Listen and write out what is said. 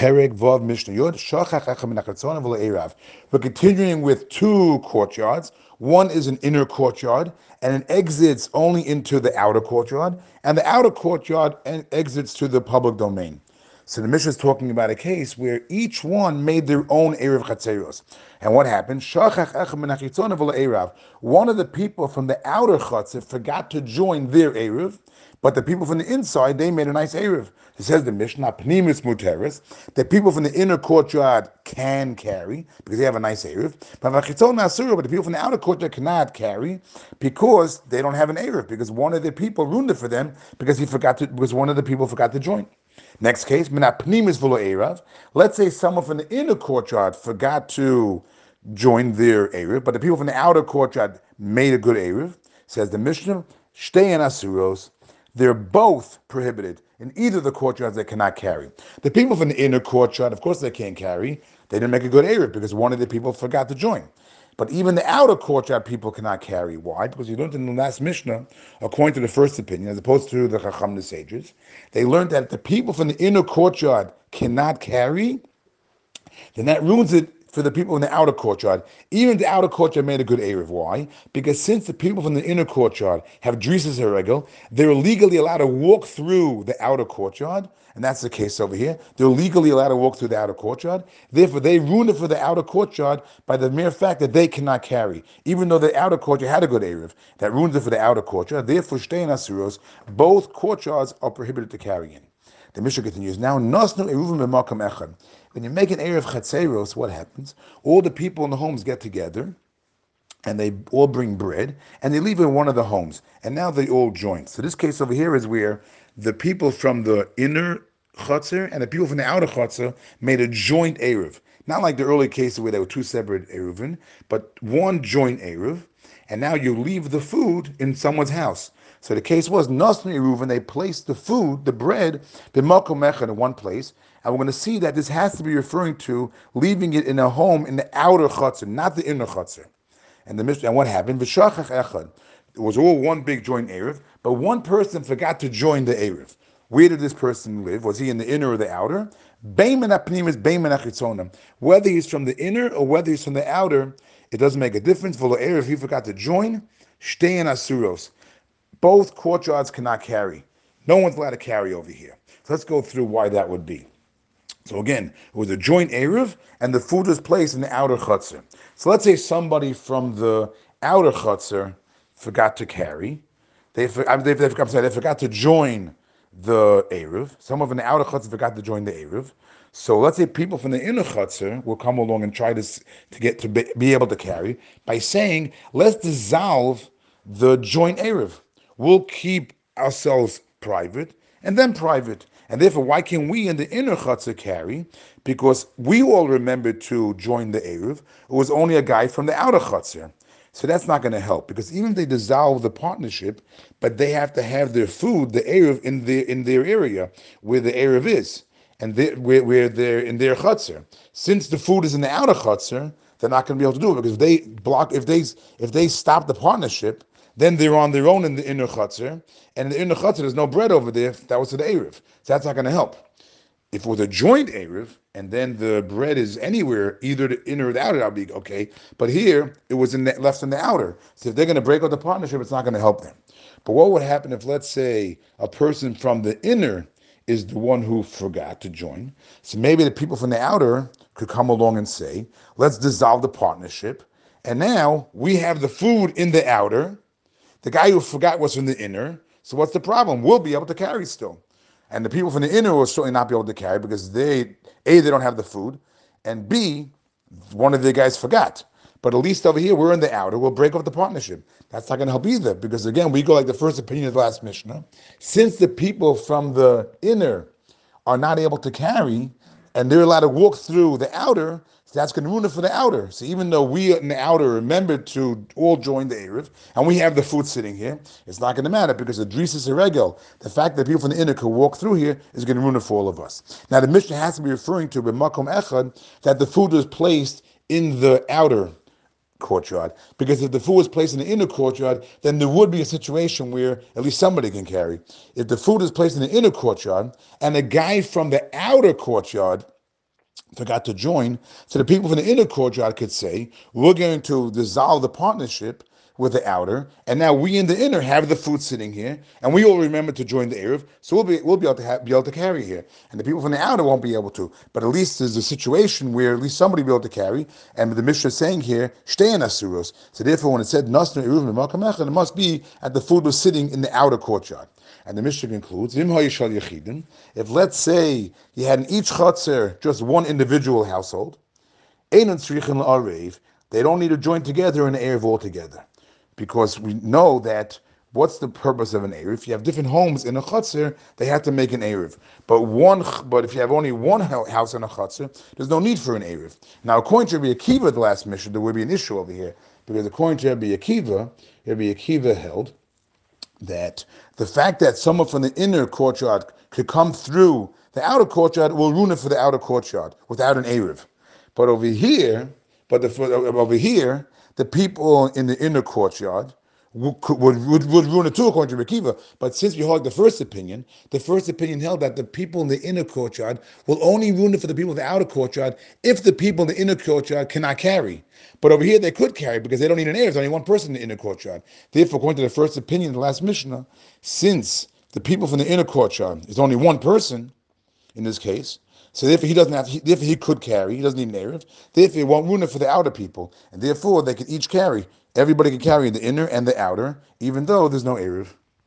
Vav Mishnah Yod Shachach. We're continuing with two courtyards. One is an inner courtyard, and it exits only into the outer courtyard, and the outer courtyard exits to the public domain. So the Mishnah is talking about a case where each one made their own Erev Chatzeros. And what happened? One of the people from the outer Chatzir forgot to join their Erev, but the people from the inside, they made a nice Erev. It says the Mishnah, Pnimis Muteris, that people from the inner courtyard can carry, because they have a nice Erev. But the people from the outer courtyard cannot carry, because they don't have an Erev, because one of the people ruined it for them, because he forgot to, because one of the people forgot to join. Next case, Let's say someone from the inner courtyard forgot to join their Erev, but the people from the outer courtyard made a good Erev. Says the Mishnah, and Asuros, they're both prohibited. In either of the courtyards, they cannot carry. The people from the inner courtyard, of course, they can't carry. They didn't make a good Erev because one of the people forgot to join. But even the outer courtyard people cannot carry. Why? Because you learned in the last Mishnah, according to the first opinion, as opposed to the Chacham, the sages, they learned that the people from the inner courtyard cannot carry, then that ruins it for the people in the outer courtyard. Even the outer courtyard made a good Erev. Why? Because since the people from the inner courtyard have Drisas Haregel, they're legally allowed to walk through the outer courtyard, and that's the case over here. They're legally allowed to walk through the outer courtyard. Therefore, they ruin it for the outer courtyard by the mere fact that they cannot carry, even though the outer courtyard had a good Erev. That ruins it for the outer courtyard. Therefore, Shtein Asuros, both courtyards are prohibited to carry in. The Mishnah continues, now, Nasnu Eruvim B'makom Echad. When you make an Erev Chatzeros, what happens? All the people in the homes get together, and they all bring bread, and they leave in one of the homes, and now they all join. So this case over here is where the people from the inner Chatzir and the people from the outer Chatzir made a joint Erev. Not like the early cases where there were two separate Erevin, but one joint Erev, and now you leave the food in someone's house. So the case was Nasni Eruv, and they placed the food, the bread, b'makom in one place, and we're going to see that this has to be referring to leaving it in a home in the outer chutzner, not the inner chutzner. And the mystery. and what happened? V'shachach echad. It was all one big joint erev, but one person forgot to join the erev. Where did this person live? Was he in the inner or the outer? Whether he's from the inner or whether he's from the outer, it doesn't make a difference. If he forgot to join, shtein asuros. Both courtyards cannot carry. No one's allowed to carry over here. So let's go through why that would be. So again, it was a joint Erev, and the food was placed in the outer chutzner. So let's say somebody from the outer chutzner forgot to carry. They, they, they, sorry, they forgot to join the Erev. Some of the outer chutzner forgot to join the Erev. So let's say people from the inner chutzner will come along and try to, to get to be, be able to carry by saying, let's dissolve the joint Erev. We'll keep ourselves private and then private. And therefore, why can we in the inner chutzah carry? Because we all remember to join the Erev. It was only a guy from the outer chutzah. So that's not going to help because even if they dissolve the partnership, but they have to have their food, the Erev, in their in their area where the Erev is, and they, where, where they're in their chutzah. Since the food is in the outer chutzah, they're not going to be able to do it because if they block, if they if they stop the partnership, then they're on their own in the inner chutzner, and in the inner chutzner there's no bread over there. That was to the Erev. So that's not going to help. If it was a joint Erev, and then the bread is anywhere, either the inner or the outer, that'll be okay. But here, it was in the, left in the outer. So if they're going to break up the partnership, it's not going to help them. But what would happen if, let's say, a person from the inner is the one who forgot to join? So maybe the people from the outer could come along and say, let's dissolve the partnership. And now we have the food in the outer, the guy who forgot was from the inner. So what's the problem? We'll be able to carry still. And the people from the inner will certainly not be able to carry because they, A, they don't have the food, and B, one of the guys forgot. But at least over here, we're in the outer. We'll break up the partnership. That's not going to help either because, again, we go like the first opinion of the last Mishnah. Since the people from the inner are not able to carry and they're allowed to walk through the outer, that's going to ruin it for the outer. So even though we in the outer remember to all join the Erev, and we have the food sitting here, it's not going to matter because the Drisas Haregel. The fact that people from the inner can walk through here is going to ruin it for all of us. Now the Mishnah has to be referring to B'makom Echad that the food was placed in the outer courtyard. Because if the food was placed in the inner courtyard, then there would be a situation where at least somebody can carry. If the food is placed in the inner courtyard and a guy from the outer courtyard forgot to join. So the people from the inner courtyard could say, we're going to dissolve the partnership with the outer, and now we in the inner have the food sitting here, and we all remember to join the Erev, so we'll be we'll be able to have, be able to carry here, and the people from the outer won't be able to. But at least there's a situation where at least somebody will be able to carry, and the Mishnah is saying here, shtein asuros. So therefore, when it said nasner eruv it must be at the food was sitting in the outer courtyard. And the Mishnah concludes, if let's say you had in each chutzner just one individual household, they don't need to join together in the Erev altogether because we know that what's the purpose of an Erev? If you have different homes in a Chatzir, they have to make an Erev. But one, but if you have only one house in a Chatzir, there's no need for an Erev. Now, according to Rabbi Akiva, the last Mishnah, there would be an issue over here, because according to Rabbi Akiva, Rabbi Akiva held that the fact that someone from the inner courtyard could come through the outer courtyard will ruin it for the outer courtyard without an Erev. But over here, but the, over here, the people in the inner courtyard would, would, would, ruin it too, according to Rekiva. But since we hold the first opinion, the first opinion held that the people in the inner courtyard will only ruin it for the people in the outer courtyard if the people in the inner courtyard cannot carry. But over here they could carry because they don't need an heir. There's only one person in the inner courtyard. Therefore, according to the first opinion, the last Mishnah, since the people from the inner courtyard is only one person, in this case, so therefore he doesn't have. He, therefore he could carry. He doesn't need an. Therefore it won't ruin it for the outer people, and therefore they could each carry. Everybody can carry the inner and the outer, even though there's no erev.